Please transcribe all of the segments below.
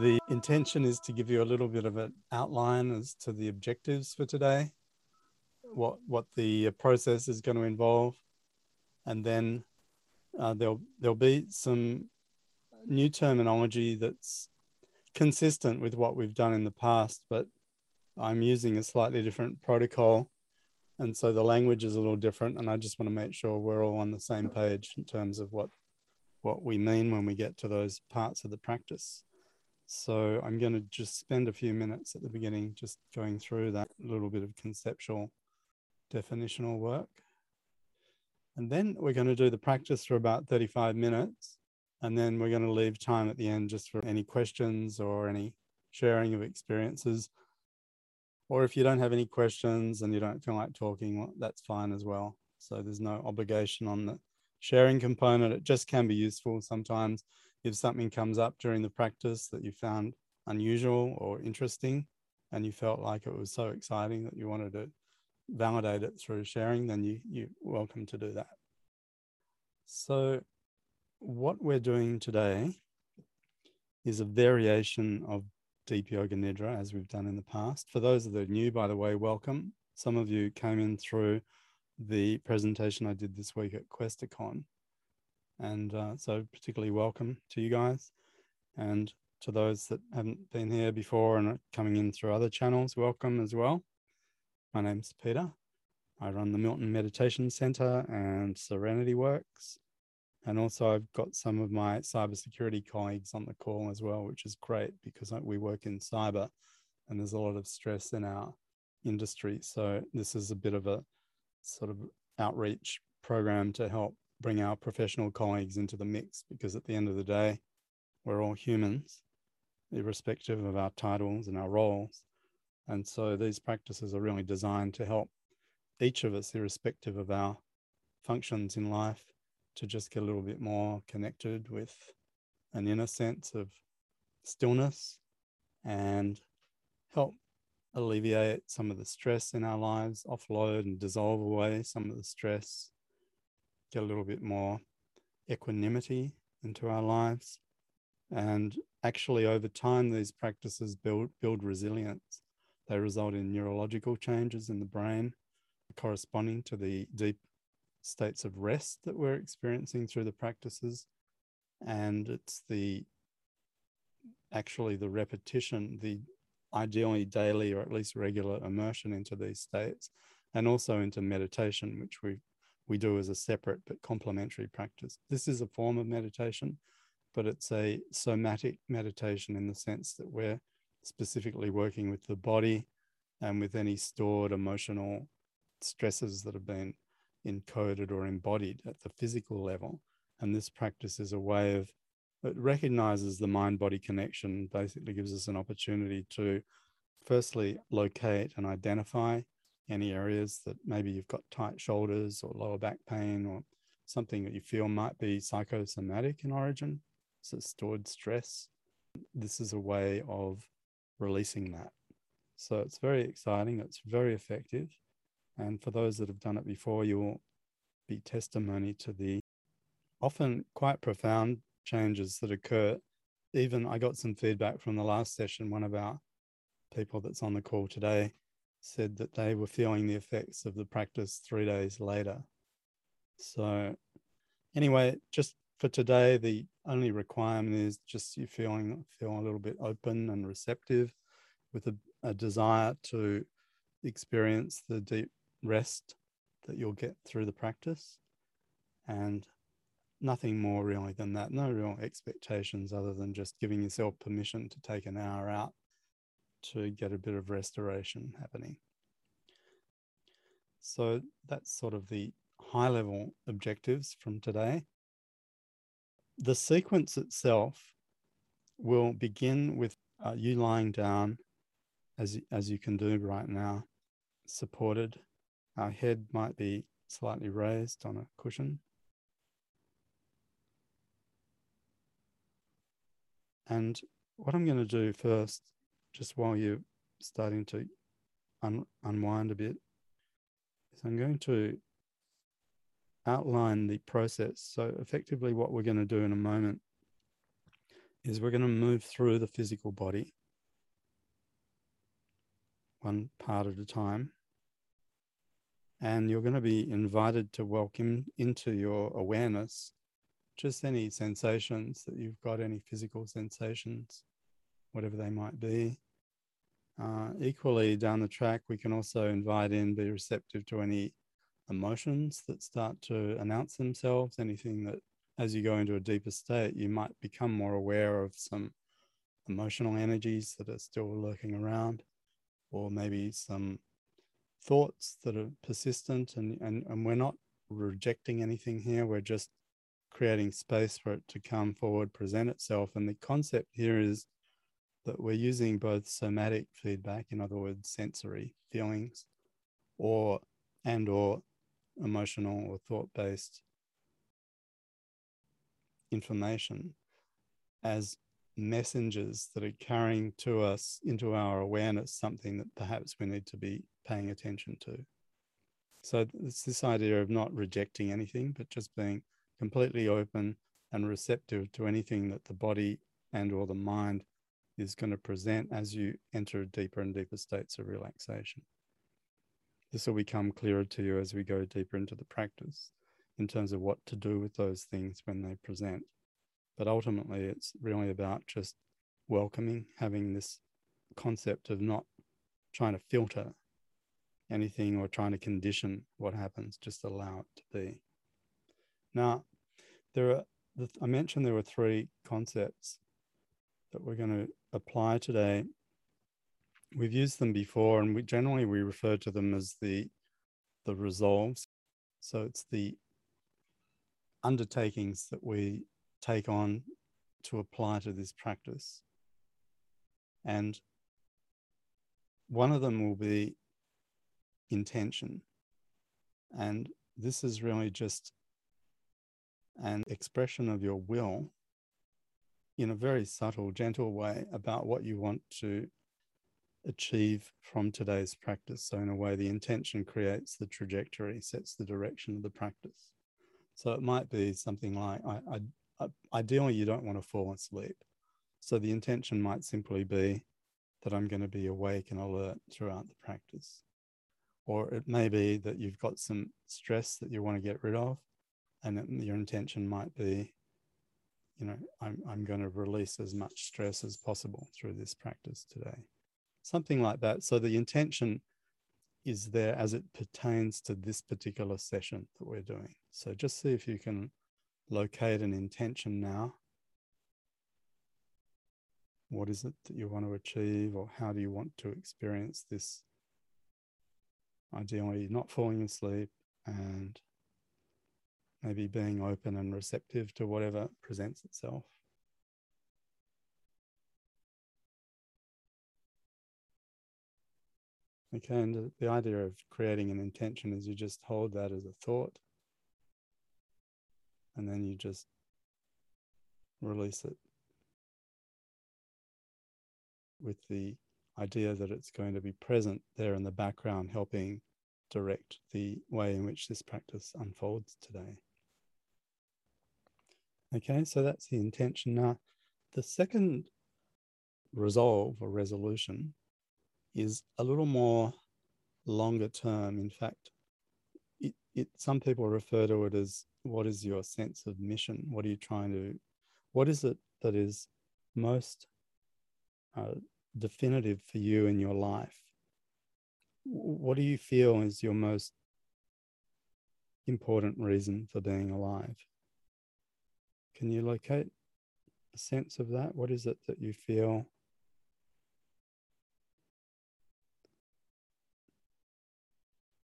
The intention is to give you a little bit of an outline as to the objectives for today, what what the process is going to involve, and then uh, there'll there'll be some new terminology that's consistent with what we've done in the past, but I'm using a slightly different protocol. And so the language is a little different. And I just want to make sure we're all on the same page in terms of what, what we mean when we get to those parts of the practice. So I'm going to just spend a few minutes at the beginning just going through that little bit of conceptual definitional work. And then we're going to do the practice for about 35 minutes. And then we're going to leave time at the end just for any questions or any sharing of experiences. Or if you don't have any questions and you don't feel like talking, that's fine as well. So there's no obligation on the sharing component. It just can be useful sometimes if something comes up during the practice that you found unusual or interesting and you felt like it was so exciting that you wanted to validate it through sharing, then you, you're welcome to do that. So what we're doing today is a variation of Deep Yoga Nidra as we've done in the past. For those that are new, by the way, welcome. Some of you came in through the presentation I did this week at Questacon. And uh, so, particularly welcome to you guys. And to those that haven't been here before and are coming in through other channels, welcome as well. My name's Peter. I run the Milton Meditation Center and Serenity Works. And also, I've got some of my cybersecurity colleagues on the call as well, which is great because we work in cyber and there's a lot of stress in our industry. So, this is a bit of a sort of outreach program to help bring our professional colleagues into the mix because at the end of the day, we're all humans, irrespective of our titles and our roles. And so, these practices are really designed to help each of us, irrespective of our functions in life, to just get a little bit more connected with an inner sense of stillness and help alleviate some of the stress in our lives, offload and dissolve away some of the stress, get a little bit more equanimity into our lives. And actually, over time, these practices build, build resilience. They result in neurological changes in the brain corresponding to the deep states of rest that we're experiencing through the practices. And it's the actually the repetition, the ideally daily or at least regular immersion into these states, and also into meditation, which we we do as a separate but complementary practice. This is a form of meditation, but it's a somatic meditation in the sense that we're specifically working with the body and with any stored emotional stresses that have been encoded or embodied at the physical level. And this practice is a way of, it recognizes the mind body connection, basically gives us an opportunity to firstly locate and identify any areas that maybe you've got tight shoulders or lower back pain or something that you feel might be psychosomatic in origin. So stored stress. This is a way of releasing that. So it's very exciting. It's very effective. And for those that have done it before, you will be testimony to the often quite profound changes that occur. Even I got some feedback from the last session. One of our people that's on the call today said that they were feeling the effects of the practice three days later. So, anyway, just for today, the only requirement is just you feeling feel a little bit open and receptive, with a, a desire to experience the deep rest that you'll get through the practice and nothing more really than that no real expectations other than just giving yourself permission to take an hour out to get a bit of restoration happening. So that's sort of the high level objectives from today. The sequence itself will begin with uh, you lying down as, as you can do right now supported. Our head might be slightly raised on a cushion. And what I'm going to do first, just while you're starting to un- unwind a bit, is I'm going to outline the process. So, effectively, what we're going to do in a moment is we're going to move through the physical body one part at a time. And you're going to be invited to welcome into your awareness just any sensations that you've got, any physical sensations, whatever they might be. Uh, equally, down the track, we can also invite in, be receptive to any emotions that start to announce themselves, anything that as you go into a deeper state, you might become more aware of some emotional energies that are still lurking around, or maybe some thoughts that are persistent. And, and, and we're not rejecting anything here, we're just creating space for it to come forward, present itself. And the concept here is that we're using both somatic feedback, in other words, sensory feelings, or and or emotional or thought-based information as messengers that are carrying to us into our awareness something that perhaps we need to be paying attention to. So it's this idea of not rejecting anything, but just being completely open and receptive to anything that the body and or the mind is going to present as you enter deeper and deeper states of relaxation. This will become clearer to you as we go deeper into the practice in terms of what to do with those things when they present. But ultimately, it's really about just welcoming, having this concept of not trying to filter anything or trying to condition what happens, just allow it to be. Now, there are, I mentioned there were three concepts that we're going to apply today. We've used them before, and we generally we refer to them as the the resolves. So it's the undertakings that we take on to apply to this practice. And one of them will be intention. And this is really just an expression of your will in a very subtle, gentle way about what you want to achieve from today's practice. So, in a way, the intention creates the trajectory, sets the direction of the practice. So, it might be something like I, I, ideally, you don't want to fall asleep. So, the intention might simply be that I'm going to be awake and alert throughout the practice. Or it may be that you've got some stress that you want to get rid of and your intention might be you know i'm, I'm going to release as much stress as possible through this practice today. Something like that. So the intention is there as it pertains to this particular session that we're doing. So just see if you can locate an intention now. What is it that you want to achieve or how do you want to experience this? Ideally not falling asleep and maybe being open and receptive to whatever presents itself. Okay, and the idea of creating an intention is you just hold that as a thought and then you just release it with the idea that it's going to be present there in the background, helping direct the way in which this practice unfolds today. Okay, so that's the intention. Now, the second resolve or resolution is a little more longer term. In fact, it, it, some people refer to it as what is your sense of mission? What are you trying to, what is it that is most uh, definitive for you in your life? What do you feel is your most important reason for being alive? Can you locate a sense of that? What is it that you feel?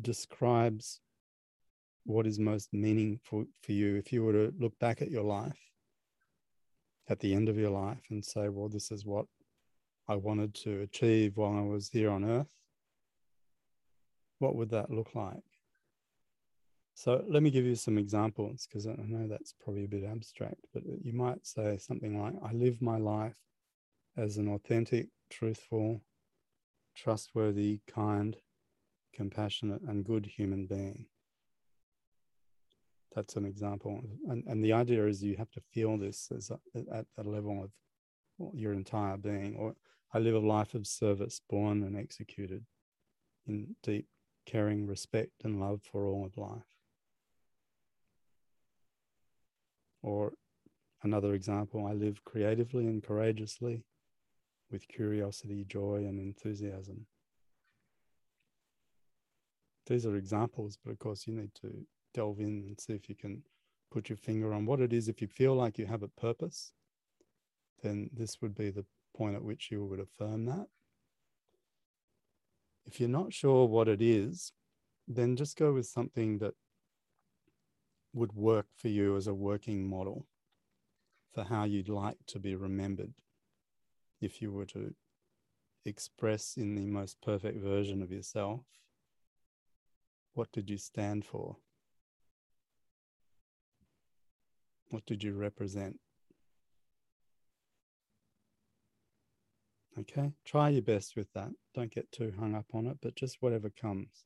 Describes what is most meaningful for you. If you were to look back at your life at the end of your life and say, well, this is what I wanted to achieve while I was here on earth, what would that look like? So let me give you some examples because I know that's probably a bit abstract, but you might say something like, I live my life as an authentic, truthful, trustworthy, kind, compassionate, and good human being. That's an example. And, and the idea is you have to feel this as a, at the level of your entire being, or I live a life of service, born and executed in deep caring respect and love for all of life. Or another example, I live creatively and courageously with curiosity, joy, and enthusiasm. These are examples, but of course, you need to delve in and see if you can put your finger on what it is. If you feel like you have a purpose, then this would be the point at which you would affirm that. If you're not sure what it is, then just go with something that would work for you as a working model for how you'd like to be remembered if you were to express in the most perfect version of yourself what did you stand for? What did you represent? Okay, try your best with that. Don't get too hung up on it, but just whatever comes.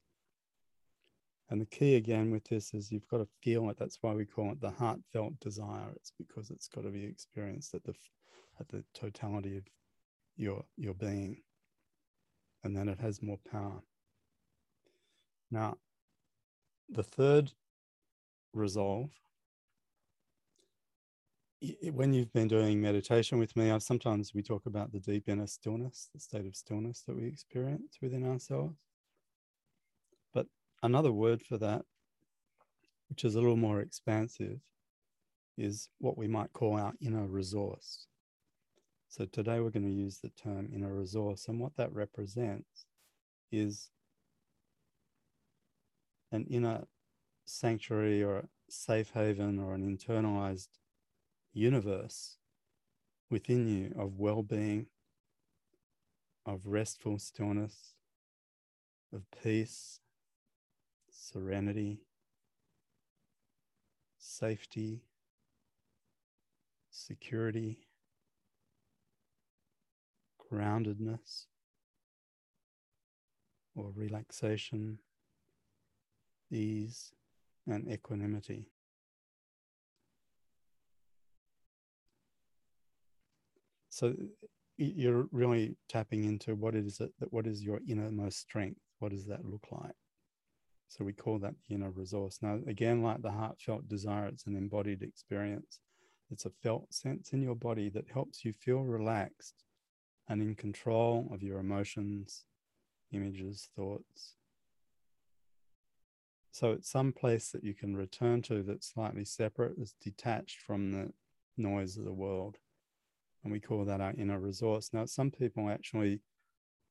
And the key again with this is you've got to feel it. That's why we call it the heartfelt desire. It's because it's got to be experienced at the at the totality of your your being, and then it has more power. Now, the third resolve when you've been doing meditation with me, I've, sometimes we talk about the deep inner stillness, the state of stillness that we experience within ourselves. Another word for that, which is a little more expansive, is what we might call our inner resource. So today we're going to use the term inner resource, and what that represents is an inner sanctuary or a safe haven or an internalized universe within you of well being, of restful stillness, of peace, serenity, safety, security, groundedness, or relaxation, ease, and equanimity. So you're really tapping into what is it that what is your innermost strength? What does that look like? So we call that the inner resource. Now, again, like the heartfelt desire, it's an embodied experience. It's a felt sense in your body that helps you feel relaxed and in control of your emotions, images, thoughts. So it's some place that you can return to that's slightly separate, that's detached from the noise of the world and we call that our inner resource. Now, some people actually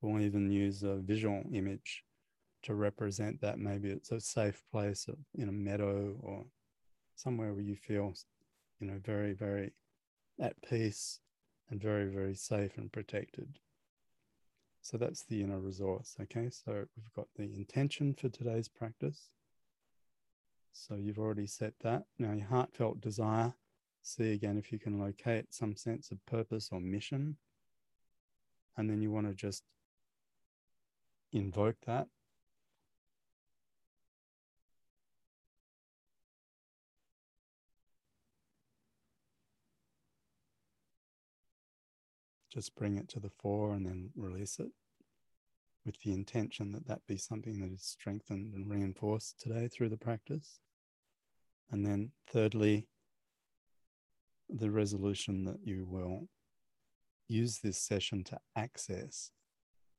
will even use a visual image to represent that. Maybe it's a safe place uh, in a meadow or somewhere where you feel, you know, very, very at peace and very, very safe and protected. So that's the inner resource. Okay, so we've got the intention for today's practice. So you've already set that. Now, your heartfelt desire See again if you can locate some sense of purpose or mission. And then you want to just invoke that. Just bring it to the fore and then release it with the intention that that be something that is strengthened and reinforced today through the practice. And then, thirdly, the resolution that you will use this session to access,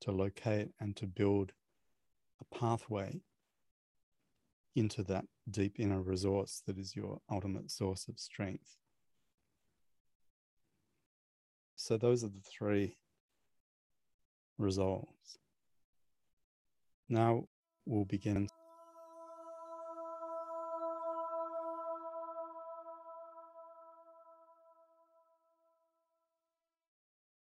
to locate, and to build a pathway into that deep inner resource that is your ultimate source of strength. So, those are the three results. Now we'll begin